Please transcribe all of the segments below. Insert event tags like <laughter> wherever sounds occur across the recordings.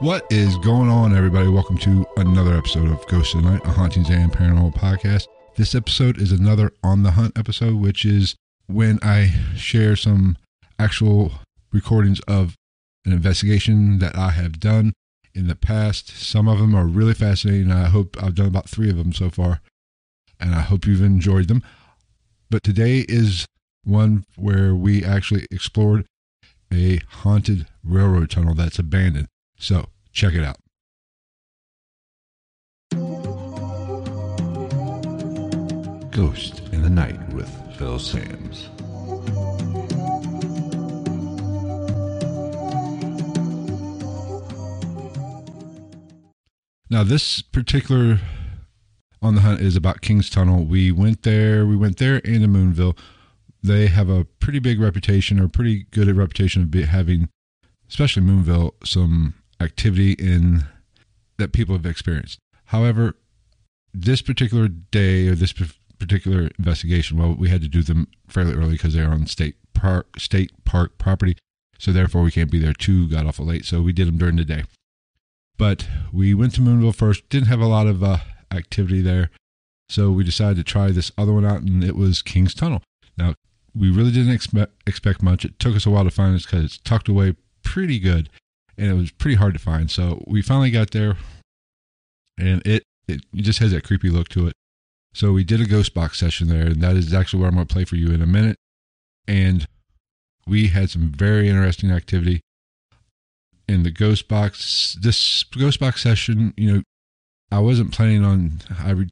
What is going on, everybody? Welcome to another episode of Ghost of the Night, a Hauntings and Paranormal podcast. This episode is another On the Hunt episode, which is when I share some actual recordings of an investigation that I have done in the past. Some of them are really fascinating. I hope I've done about three of them so far, and I hope you've enjoyed them. But today is one where we actually explored a haunted railroad tunnel that's abandoned. So check it out. Ghost in the Night with Phil Sams. Now, this particular on the hunt is about King's Tunnel. We went there, we went there and to Moonville. They have a pretty big reputation, or pretty good reputation of having, especially Moonville, some activity in that people have experienced. However, this particular day or this particular investigation, well, we had to do them fairly early because they're on state park, state park property. So therefore, we can't be there too god awful late. So we did them during the day. But we went to Moonville first. Didn't have a lot of uh, activity there, so we decided to try this other one out, and it was King's Tunnel. Now we really didn't expect expect much. It took us a while to find this because it's tucked away pretty good and it was pretty hard to find. So we finally got there, and it it just has that creepy look to it. So we did a ghost box session there, and that is actually what I'm going to play for you in a minute. And we had some very interesting activity in the ghost box. This ghost box session, you know, I wasn't planning on. I re-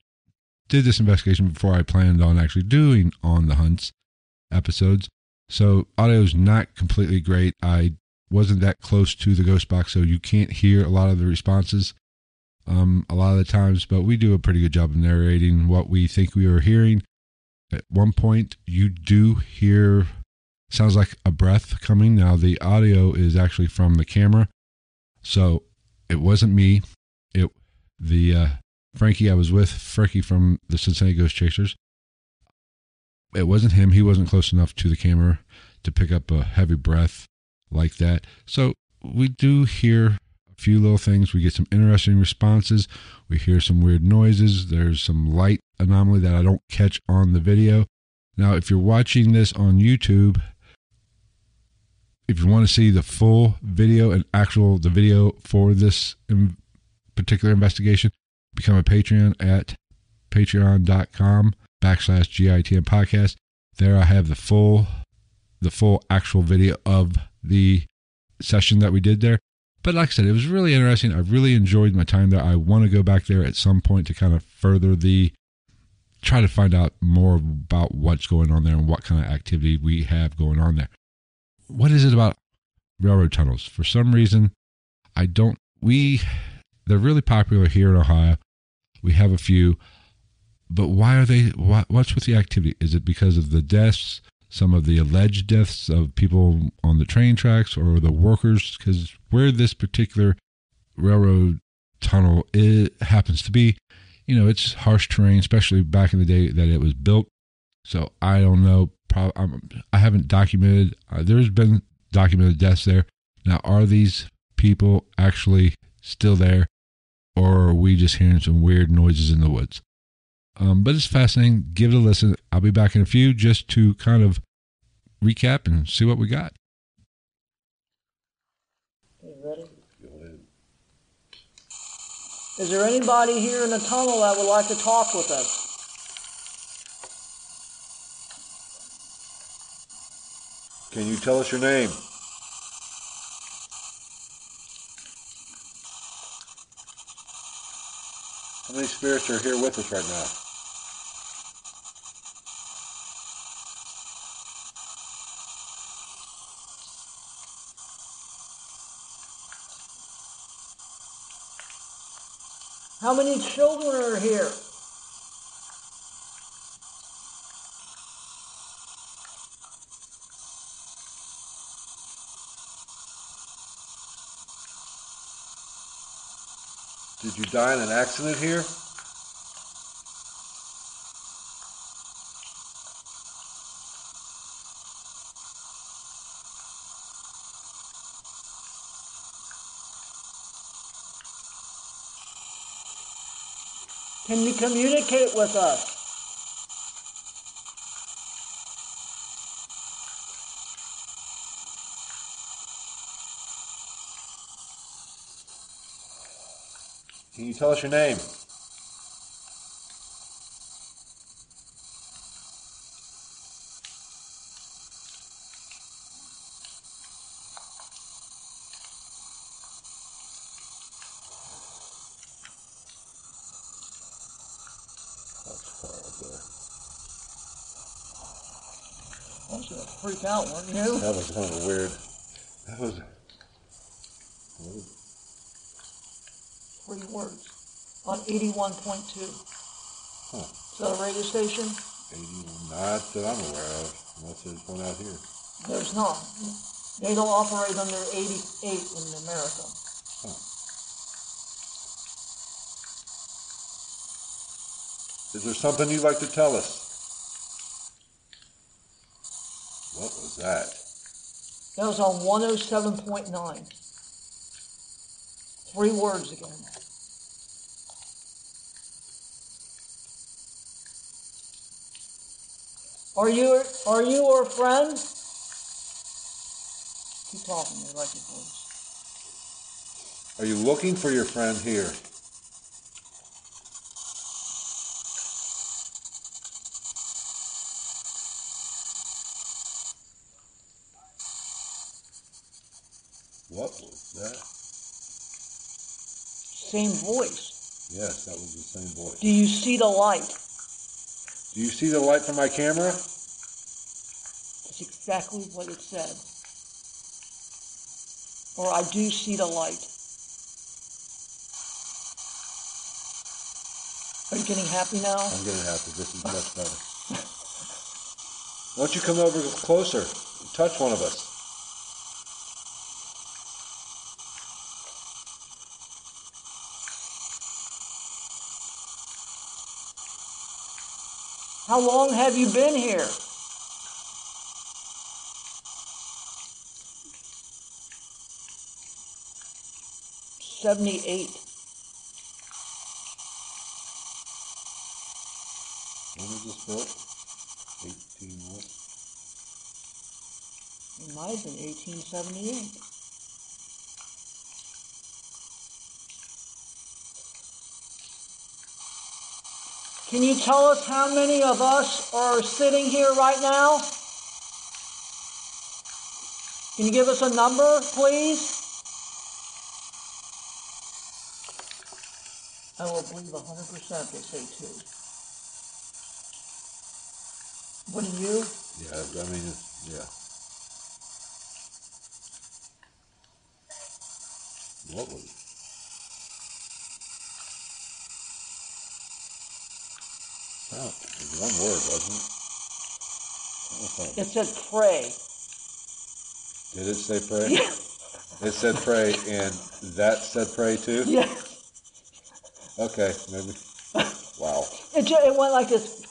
did this investigation before I planned on actually doing on the hunts episodes. So audio is not completely great. I wasn't that close to the ghost box, so you can't hear a lot of the responses um, a lot of the times. But we do a pretty good job of narrating what we think we were hearing. At one point, you do hear sounds like a breath coming. Now the audio is actually from the camera, so it wasn't me. It the uh, Frankie I was with, Frankie from the Cincinnati Ghost Chasers. It wasn't him. He wasn't close enough to the camera to pick up a heavy breath like that. So we do hear a few little things. We get some interesting responses. We hear some weird noises. There's some light anomaly that I don't catch on the video. Now, if you're watching this on YouTube, if you want to see the full video and actual the video for this particular investigation, become a Patreon at patreon.com backslash GITM podcast. There I have the full the full actual video of the session that we did there. But like I said, it was really interesting. I really enjoyed my time there. I want to go back there at some point to kind of further the try to find out more about what's going on there and what kind of activity we have going on there. What is it about railroad tunnels? For some reason, I don't we they're really popular here in Ohio. We have a few, but why are they what, what's with the activity? Is it because of the deaths? Some of the alleged deaths of people on the train tracks or the workers, because where this particular railroad tunnel it happens to be, you know, it's harsh terrain, especially back in the day that it was built. So I don't know. Probably, I haven't documented. Uh, there's been documented deaths there. Now, are these people actually still there, or are we just hearing some weird noises in the woods? Um, but it's fascinating. Give it a listen. I'll be back in a few just to kind of recap and see what we got. You ready? Go ahead. Is there anybody here in the tunnel that would like to talk with us? Can you tell us your name? How many spirits are here with us right now? How many children are here? Did you die in an accident here? Can you communicate with us? Can you tell us your name? I gonna out, weren't you? That was kind of weird. That was. Three words. On 81.2. Huh. Is that a radio station? 81, not that I'm aware of, unless there's one out here. There's not. They don't operate under 88 in America. Is there something you'd like to tell us? What was that? That was on 107.9. Three words again. Are you are you our friend? Keep talking, I like your voice. Are you looking for your friend here? What was that? Same voice. Yes, that was the same voice. Do you see the light? Do you see the light from my camera? That's exactly what it said. Or I do see the light. Are you getting happy now? I'm getting happy. This is much better. Why don't you come over closer touch one of us? How long have you been here? Seventy-eight. When was this built? 18 what? It might have been eighteen seventy-eight. Can you tell us how many of us are sitting here right now? Can you give us a number, please? I will believe 100% they say two. What do you? Yeah, I mean, yeah. What was it? Oh, it was one word, wasn't it? It said pray. Did it say pray? Yeah. It said pray, and that said pray too? Yeah. Okay, maybe. Wow. It, ju- it went like this.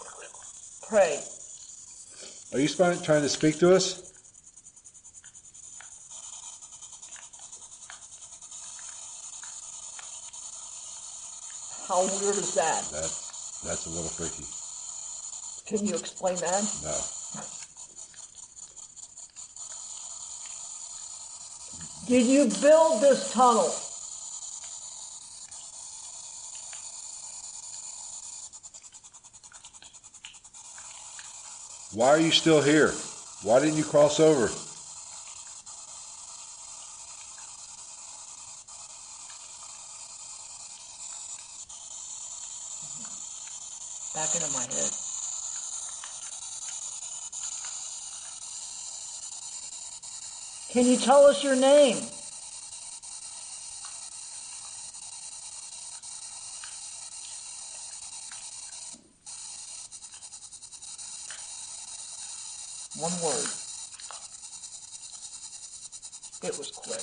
Pray. Are you trying to speak to us? How weird is that? That's, that's a little freaky. Can you explain that? No. Did you build this tunnel? Why are you still here? Why didn't you cross over? Back into my head. Can you tell us your name? One word. It was quick.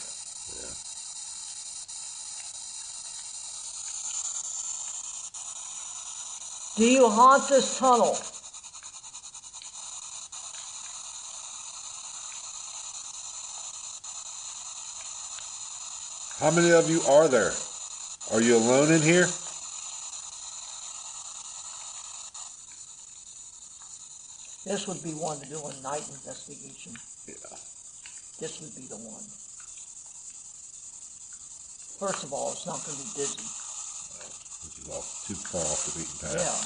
Do you haunt this tunnel? How many of you are there? Are you alone in here? This would be one to do a night investigation. Yeah. This would be the one. First of all, it's not going to be busy. Off, too far off the beaten path. Yeah.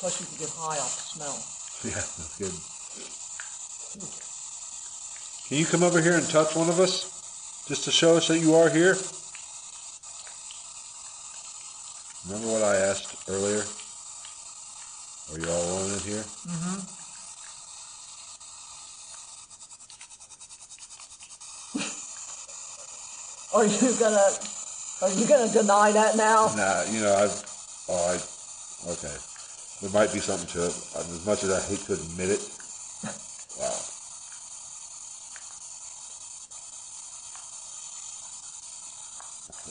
Plus, you can get high off the smell. Yeah, that's good. Can you come over here and touch one of us? Just to show us that you are here? Remember what I asked earlier? Are you all alone in here? Mm-hmm. Are you gonna? Are you gonna deny that now? Nah, you know, I've, oh, I, okay. There might be something to it. As much as I hate to admit it. Wow.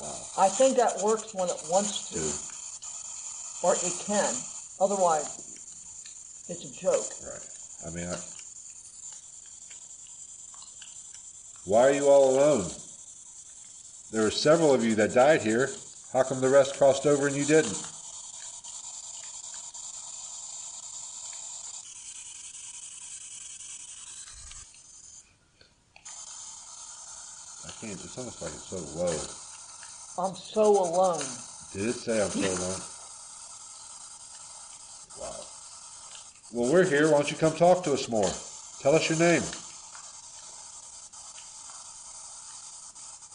Wow. I think that works when it wants to, Dude, or it can. Otherwise, it's a joke. right. I mean, I, why are you all alone? There were several of you that died here. How come the rest crossed over and you didn't? I can't, it's almost like it's so low. I'm so alone. Did it say I'm so alone? Wow. Well, we're here. Why don't you come talk to us more? Tell us your name.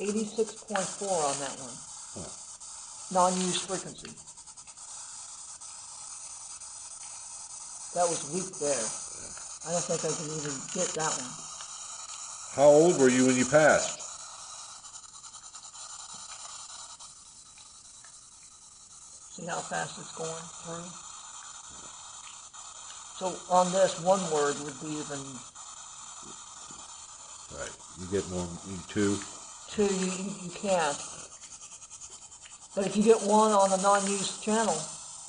86.4 on that one. Huh. Non-use frequency. That was weak there. I don't think I can even get that one. How old were you when you passed? See how fast it's going through? So on this, one word would be even Right. You get more, you two. Two, you, you, can't. But if you get one on a non-use channel,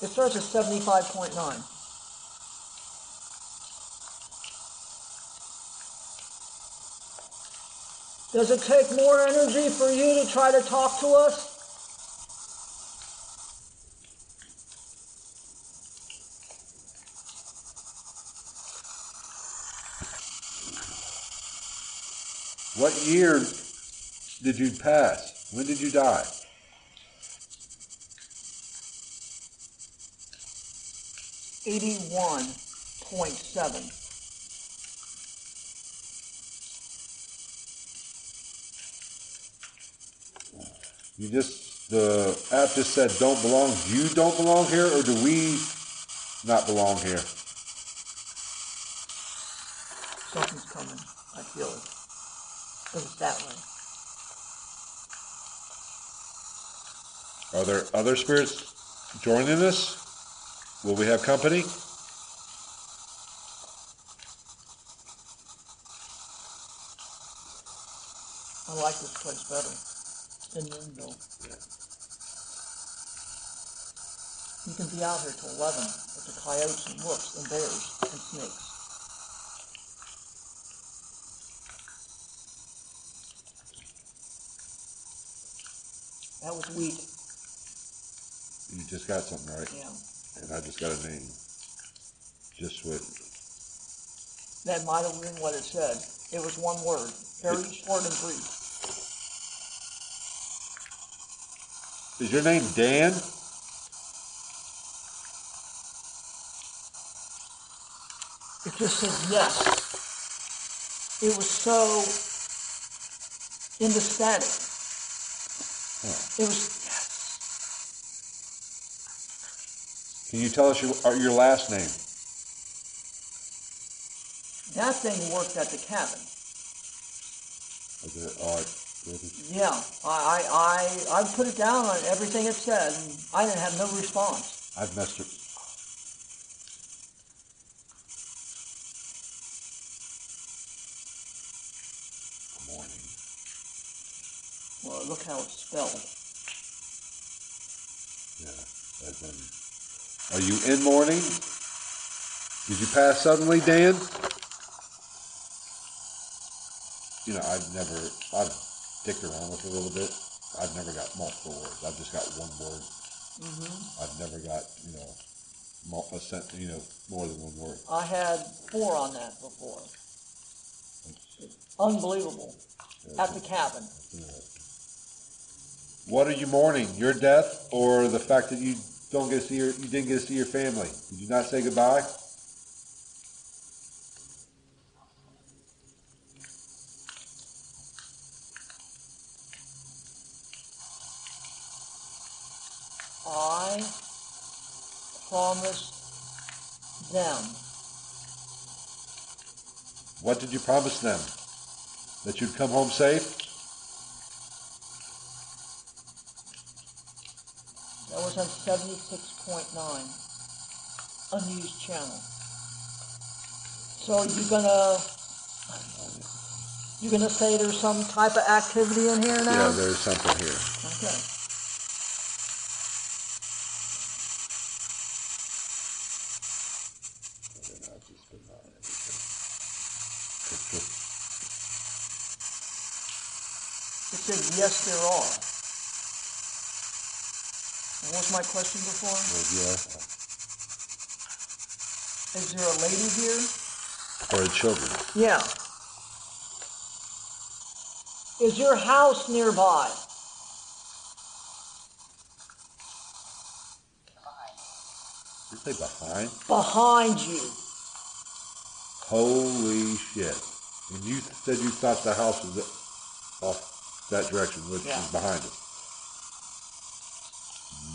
it starts at 75.9. Does it take more energy for you to try to talk to us? What year did you pass? When did you die? Eighty-one point seven. You just, the app just said don't belong. You don't belong here, or do we not belong here? Something's coming. I feel it. It's that way. Are there other spirits joining us? Will we have company? I like this place better than Moonville. You can be out here till 11 with the coyotes and wolves and bears and snakes. That was weak, You just got something right, yeah. and I just got a name. Just what? That might have been what it said. It was one word, very short and brief. Is your name Dan? It just said yes. It was so indesthetic. It was Can you tell us your, uh, your last name? That thing worked at the cabin. Okay, all right. Yeah, I, I, I, put it down on everything it said, and I didn't have no response. I've messed it. Morning. Well, look how it's spelled. Yeah. And then, are you in mourning? Did you pass suddenly, Dan? You know, I've never, I've dicked around with it a little bit. I've never got multiple words. I've just got one word. Mm-hmm. I've never got, you know, a sent, you know, more than one word. I had four on that before. Unbelievable. At the cabin. What are you mourning? Your death, or the fact that you don't get to see your, you didn't get to see your family? Did you not say goodbye? I promised them What did you promise them? That you'd come home safe? that was on 76.9 unused channel. So you're gonna you're gonna say there's some type of activity in here now? Yeah, there's something here. Okay. It said yes, there are. What was my question before? Yeah. Is there a lady here? Or the children. Yeah. Is your house nearby? Behind. Did you say behind? Behind you. Holy shit. And you said you thought the house was off that direction, which Yeah. is behind it.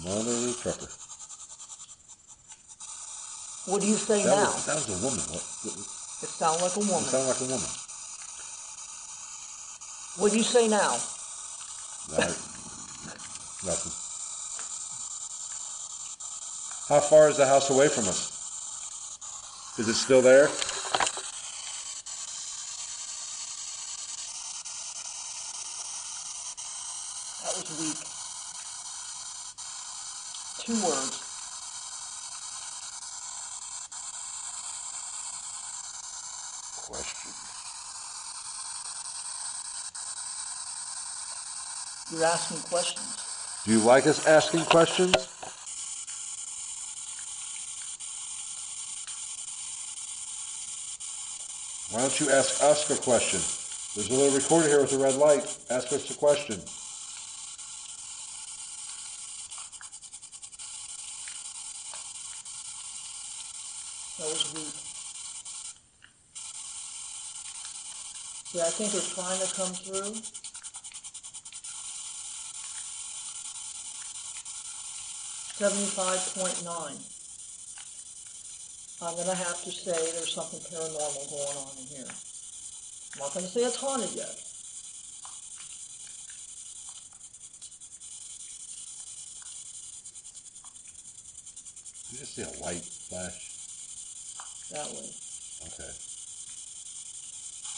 Mother trucker. What do you say That now? was, that was a woman. What, it It sounds like a woman. It sounded like a woman. What do you say now? No, nothing. How far is the house away from us? Is it still there? That was weak. Two words. Question. You're asking questions. Do you like us asking questions? Why don't you ask us a question? There's a little recorder here with a red light. Ask us a question. That was weak. See, I think they're trying to come through. Seventy-five point nine. I'm gonna have to say there's something paranormal going on in here. I'm not gonna say it's haunted yet. Did you just see a light flash? That way. Okay.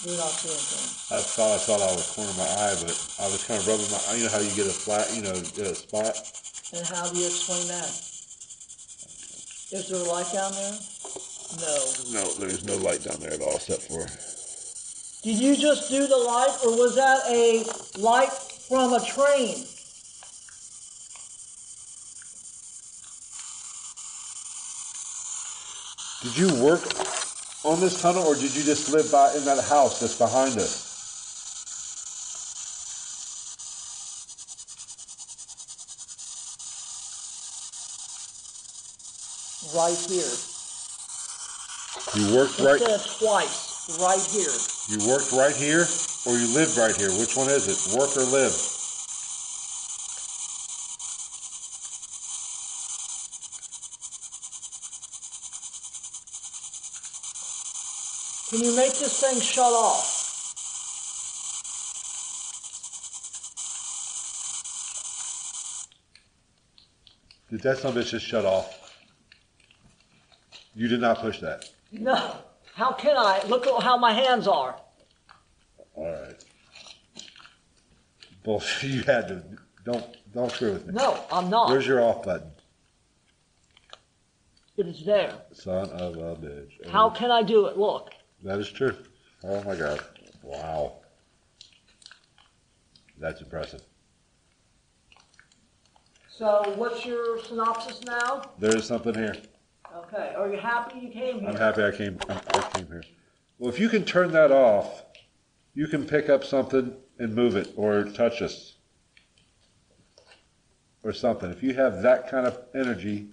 You're not seeing things. I thought I thought I was corner of my eye, but I was kind of rubbing my. You know how you get a flat, you know, get a spot. And how do you explain that? Is there a light down there? No. No, there's no light down there at all, except for. Did you just do the light, or was that a light from a train? Did you work on this tunnel, or did you just live by in that house that's behind us? Right here. You worked right. said twice, right here. You worked right here, or you lived right here. Which one is it? Work or live? Can you make this thing shut off? Did that of bitch just shut off? You did not push that. No. How can I? Look at how my hands are. All right. Bullshit. <laughs> You had to. Don't don't screw with me. No, I'm not. Where's your off button? It is there. Son of a bitch. How can I do it? Look. That is true. Oh my God. Wow. That's impressive. So, what's your synopsis now? There is something here. Okay. Are you happy you came here? I'm happy I came. I came here. Well, if you can turn that off, you can pick up something and move it, or touch us, or something. If you have that kind of energy,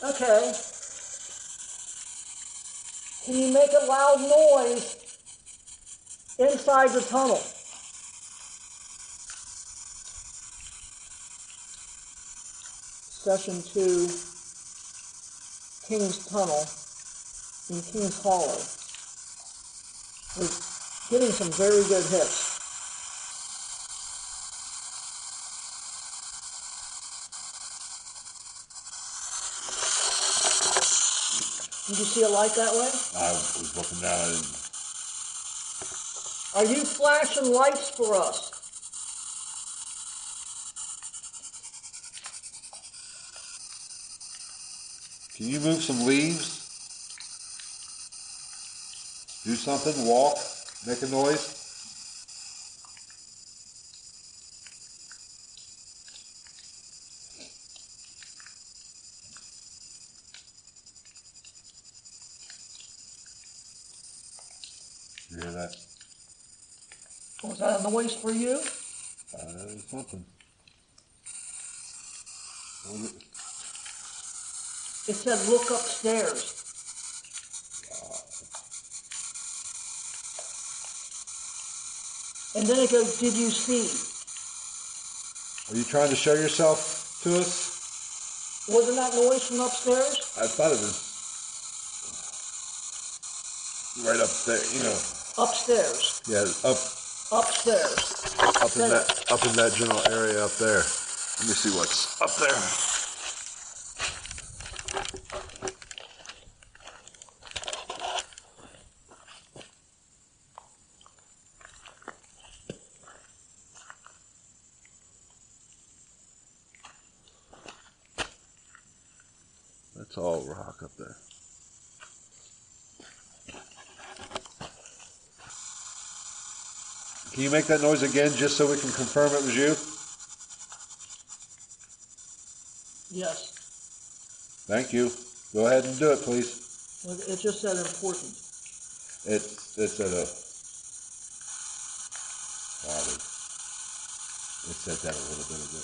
Okay. Can you make a loud noise inside the tunnel? Session two, King's Tunnel in King's Hollow. We're getting some very good hits. Did you see a light that way? I was looking down. I didn't. Are you flashing lights for us? Can you move some leaves? Do something. Walk. Make a noise. You hear that? Was that a noise for you? Uh, something. What is it? It said look upstairs. And then it goes, did you see? Are you trying to show yourself to us? Wasn't that noise from upstairs? I thought it was right up there. You know, Upstairs. yeah, up Upstairs. up in that up in that general area up there. Let me see what's up there. That's all rock up there. Can you make that noise again just so we can confirm it was you? Yes. Thank you. Go ahead and do it, please. It just said important. It it's at a it said that a little bit ago.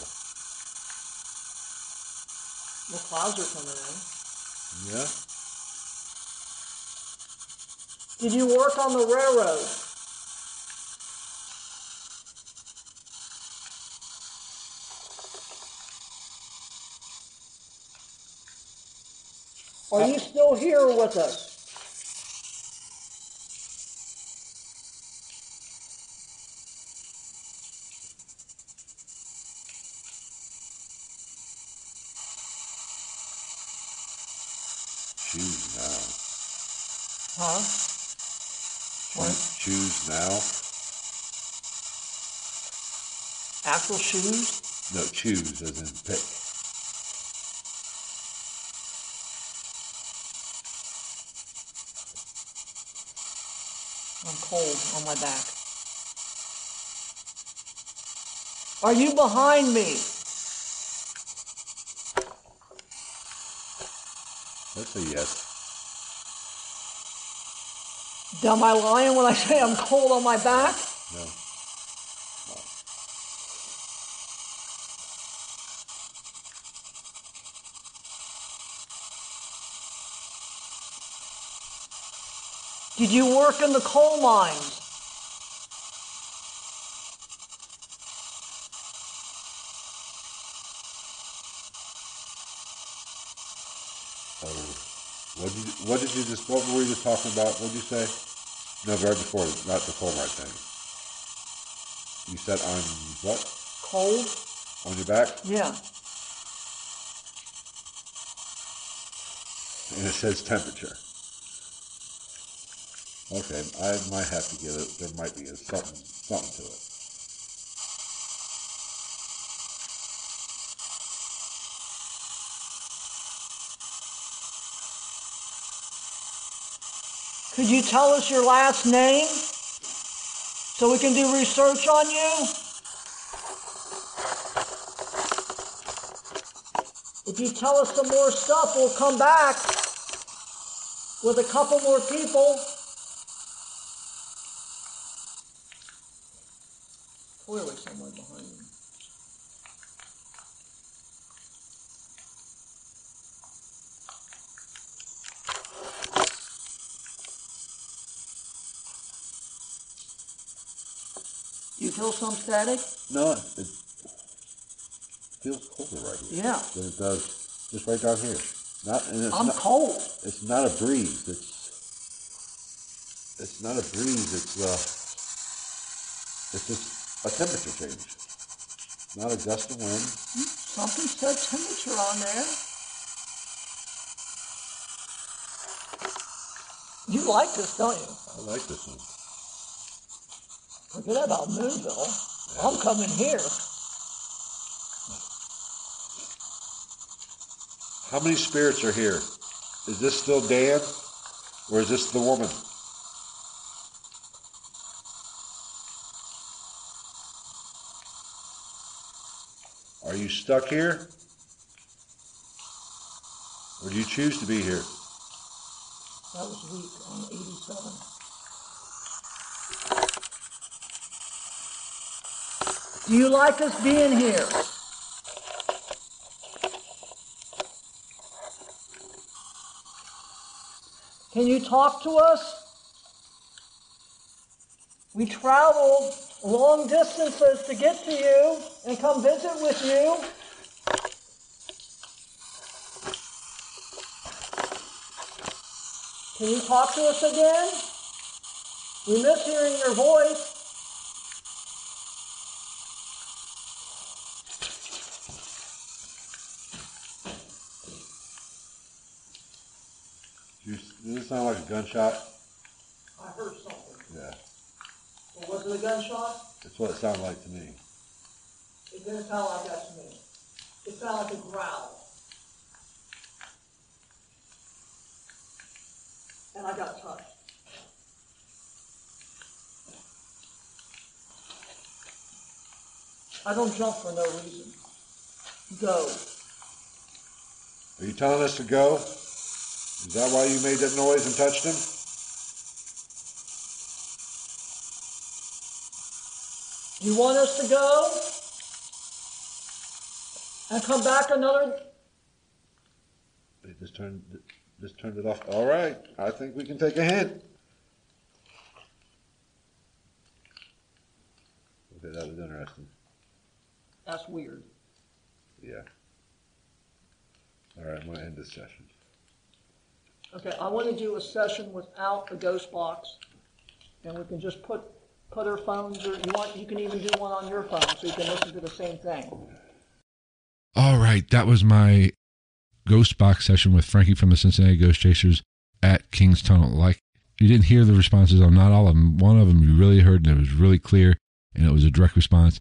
The clouds are coming in. Yeah. Did you work on the railroad? Are you still here with us? Choose now. Huh? What? choose now. Actual shoes? No, choose as in pick. I'm cold on my back. Are you behind me? That's a yes. Am I lying when I say I'm cold on my back? No. Did you work in the coal mines? Oh, what did you, what did you just, what were we just talking about? What did you say? No, right before, not the Fulbright thing. You said I'm what? Cold? On your back? Yeah. And it says temperature. Okay, I might have to give it, there might be a something, something to it. Could you tell us your last name so we can do research on you? If you tell us some more stuff, we'll come back with a couple more people. Feel some static? No, it feels colder right here. Yeah. Than it does just right down here. Not, and it's I'm not, cold. It's not a breeze. It's it's not a breeze. It's uh, it's just a temperature change. Not a gust of wind. Something said temperature on there. You like this, don't you? I like this one. Forget about Moonville. I'm coming here. How many spirits are here? Is this still Dan, or is this the woman? Are you stuck here? Or do you choose to be here? That was weak on 87. Do you like us being here? Can you talk to us? We traveled long distances to get to you and come visit with you. Can you talk to us again? We miss hearing your voice. Do you, does it sound like a gunshot? I heard something. Yeah, Well, was it a gunshot? that's what it sounded like to me. It didn't sound like that to me. It sounded like a growl. And I got touched. I don't jump for no reason. Go. Are you telling us to go? Is that why you made that noise and touched him? You want us to go? And come back another They just turned just turned it off. All right, I think we can take a hint. Okay, that was interesting. That's weird. Yeah. All right, I'm gonna end this session. Okay, I want to do a session without the ghost box, and we can just put put our phones, or you want, you can even do one on your phone, so you can listen to the same thing. All right, that was my ghost box session with Frankie from the Cincinnati Ghost Chasers at King's Tunnel. Like you didn't hear the responses on not all of them. One of them you really heard, and it was really clear, and it was a direct response.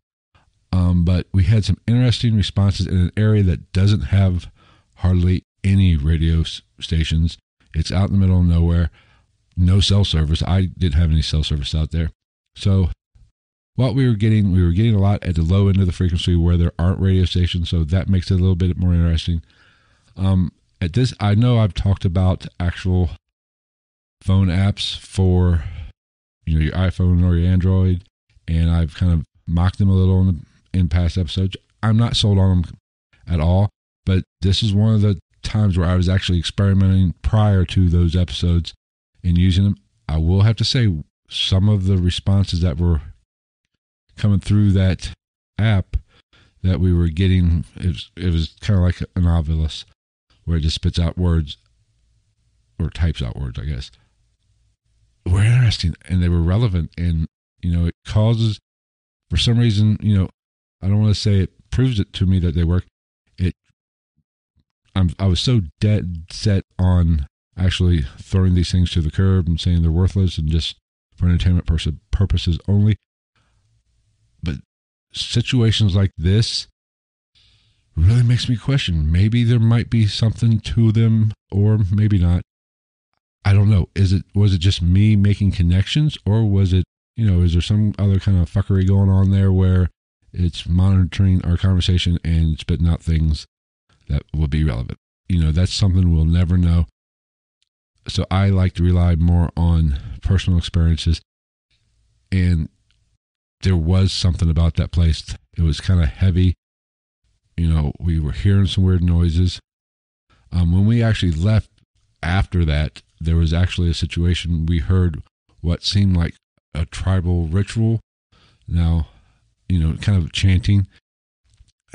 Um, but we had some interesting responses in an area that doesn't have hardly any radio stations. It's out in the middle of nowhere. no cell service. I didn't have any cell service out there. So what we were getting, we were getting a lot at the low end of the frequency where there aren't radio stations. So that makes it a little bit more interesting. Um, at this, I know I've talked about actual phone apps for you know your iPhone or your Android, and I've kind of mocked them a little in, in past episodes. I'm not sold on them at all, but this is one of the times where I was actually experimenting prior to those episodes and using them. I will have to say some of the responses that were coming through that app that we were getting it was, it was kind of like an Ovilus where it just spits out words or types out words, I guess. Were interesting and they were relevant and you know it causes for some reason you know I don't want to say it proves it to me that they work. I'm I was so dead set on actually throwing these things to the curb and saying they're worthless and just for entertainment pers- purposes only. But situations like this really makes me question. Maybe there might be something to them, or maybe not. I don't know. Is it was it just me making connections, or was it you know is there some other kind of fuckery going on there where it's monitoring our conversation and spitting out things that will be relevant? You know, that's something we'll never know. So I like to rely more on personal experiences, and there was something about that place. It was kind of heavy you know, we were hearing some weird noises. Um, when we actually left after that, there was actually a situation we heard what seemed like a tribal ritual. Now, you know, kind of chanting.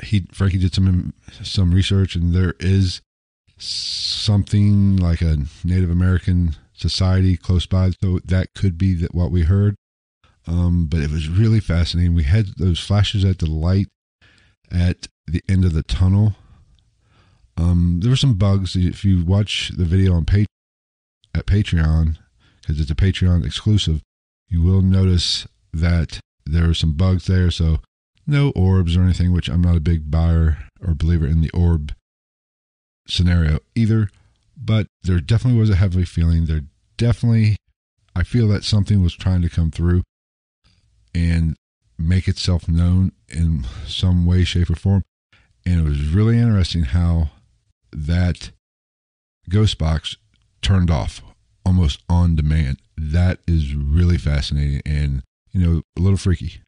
He Frankie did some some research, and there is something like a Native American society close by, so that could be that what we heard. Um, but it was really fascinating. We had those flashes at the light at the end of the tunnel. Um, there were some bugs. If you watch the video on page at Patreon, because it's a Patreon exclusive, you will notice that there are some bugs there. So no orbs or anything, which I'm not a big buyer or believer in the orb scenario either. But there definitely was a heavy feeling. There definitely, I feel that something was trying to come through, and make itself known in some way, shape, or form. And it was really interesting how that ghost box turned off almost on demand. That is really fascinating and, you know, a little freaky.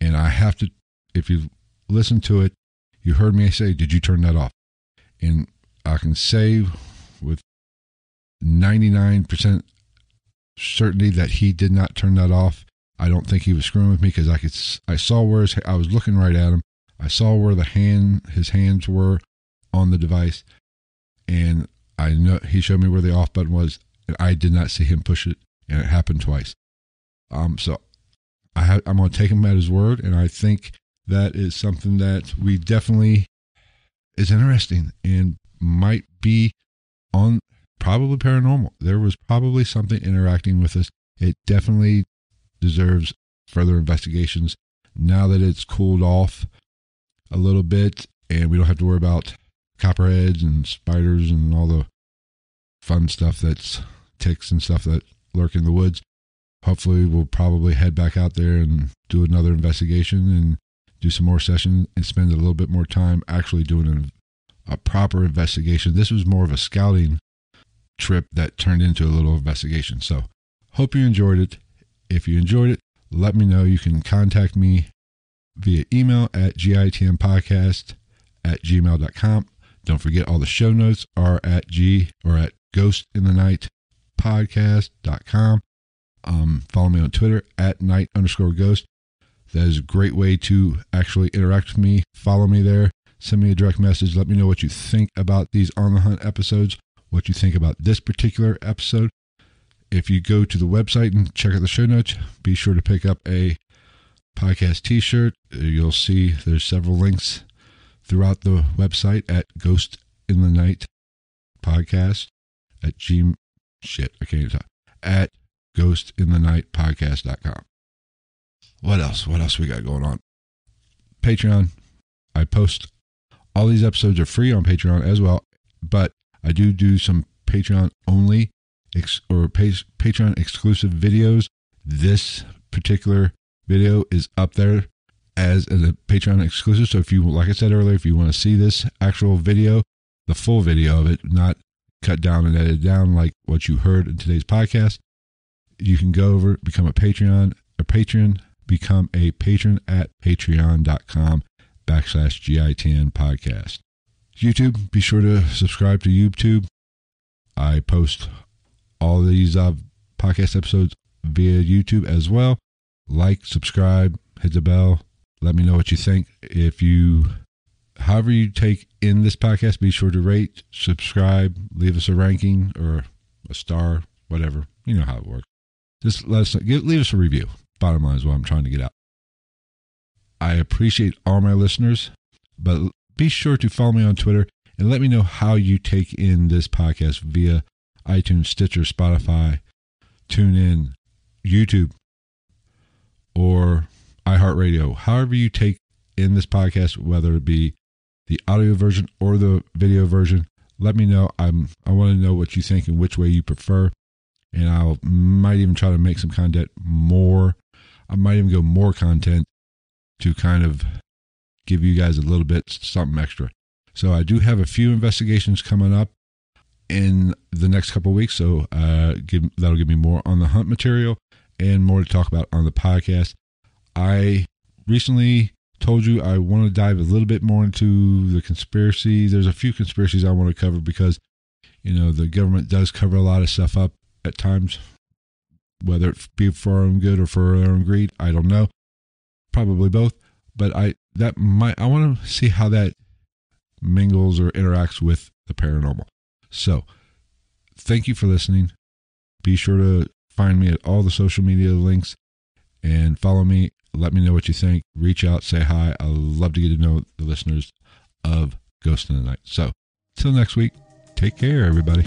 And I have to, if you listened to it, you heard me say, Did you turn that off? And I can say with 99% certainty that he did not turn that off. I don't think he was screwing with me because I could I saw where his, I was looking right at him. I saw where the hand his hands were on the device, and I know he showed me where the off button was, and I did not see him push it, and it happened twice. Um, so I have, I'm going to take him at his word, and I think that is something that we definitely is interesting and might be on probably paranormal. There was probably something interacting with us. It definitely deserves further investigations. Now that it's cooled off a little bit and we don't have to worry about copperheads and spiders and all the fun stuff that's ticks and stuff that lurk in the woods. Hopefully, we'll probably head back out there and do another investigation and do some more sessions and spend a little bit more time actually doing a, a proper investigation. This was more of a scouting trip that turned into a little investigation. So, hope you enjoyed it. If you enjoyed it, let me know. You can contact me via email at gitnpodcast at gmail.com. Don't forget all the show notes are at G or at ghost in the night podcast.com. Um, follow me on Twitter at night underscore ghost. That is a great way to actually interact with me. Follow me there. Send me a direct message. Let me know what you think about these On the Hunt episodes, what you think about this particular episode. If you go to the website and check out the show notes, be sure to pick up a podcast t shirt. You'll see there's several links throughout the website at Ghost in the Night podcast at G shit, I can't even talk. At Ghost in the Night podcast.com. What else? What else we got going on? Patreon. I post all these episodes are free on Patreon as well, but I do do some Patreon only ex- or Patreon exclusive videos. This particular video is up there as a Patreon exclusive. So if you, like I said earlier, if you want to see this actual video, the full video of it, not cut down and edited down like what you heard in today's podcast, you can go over, become a Patreon, a patron, become a patron at patreon.com backslash GITN podcast. YouTube, be sure to subscribe to YouTube. I post all these uh, podcast episodes via YouTube as well. Like, subscribe, hit the bell. Let me know what you think. If you, however you take in this podcast, be sure to rate, subscribe, leave us a ranking or a star, whatever. You know how it works. Just let us give, leave us a review. Bottom line is what I'm trying to get out. I appreciate all my listeners, but be sure to follow me on Twitter and let me know how you take in this podcast via iTunes, Stitcher, Spotify, TuneIn, YouTube, or iHeartRadio. However, you take in this podcast, whether it be the audio version or the video version, let me know. I'm I want to know what you think and which way you prefer and I might even try to make some content more. I might even go more content to kind of give you guys a little bit something extra. So I do have a few investigations coming up in the next couple weeks. So uh, give, that'll give me more on the hunt material and more to talk about on the podcast. I recently told you I want to dive a little bit more into the conspiracy. There's a few conspiracies I want to cover because you know the government does cover a lot of stuff up at times, whether it be for our own good or for our own greed. I don't know. Probably both. But I that might I want to see how that mingles or interacts with the paranormal. So, thank you for listening. Be sure to find me at all the social media links and follow me. Let me know what you think. Reach out, say hi. I love to get to know the listeners of Ghost in the Night. So, till next week, take care, everybody.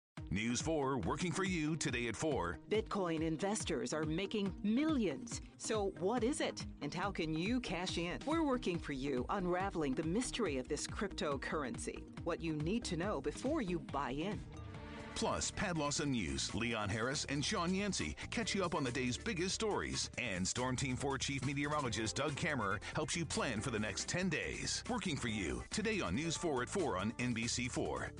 News 4 working for you today at 4. Bitcoin investors are making millions. So, what is it? And how can you cash in? We're working for you, unraveling the mystery of this cryptocurrency. What you need to know before you buy in. Plus, Pat Lawson Muse, Leon Harris, and Shawn Yancy catch you up on the day's biggest stories. And Storm Team 4 Chief Meteorologist Doug Kammerer helps you plan for the next 10 days. Working for you today on News 4 at 4 on NBC4.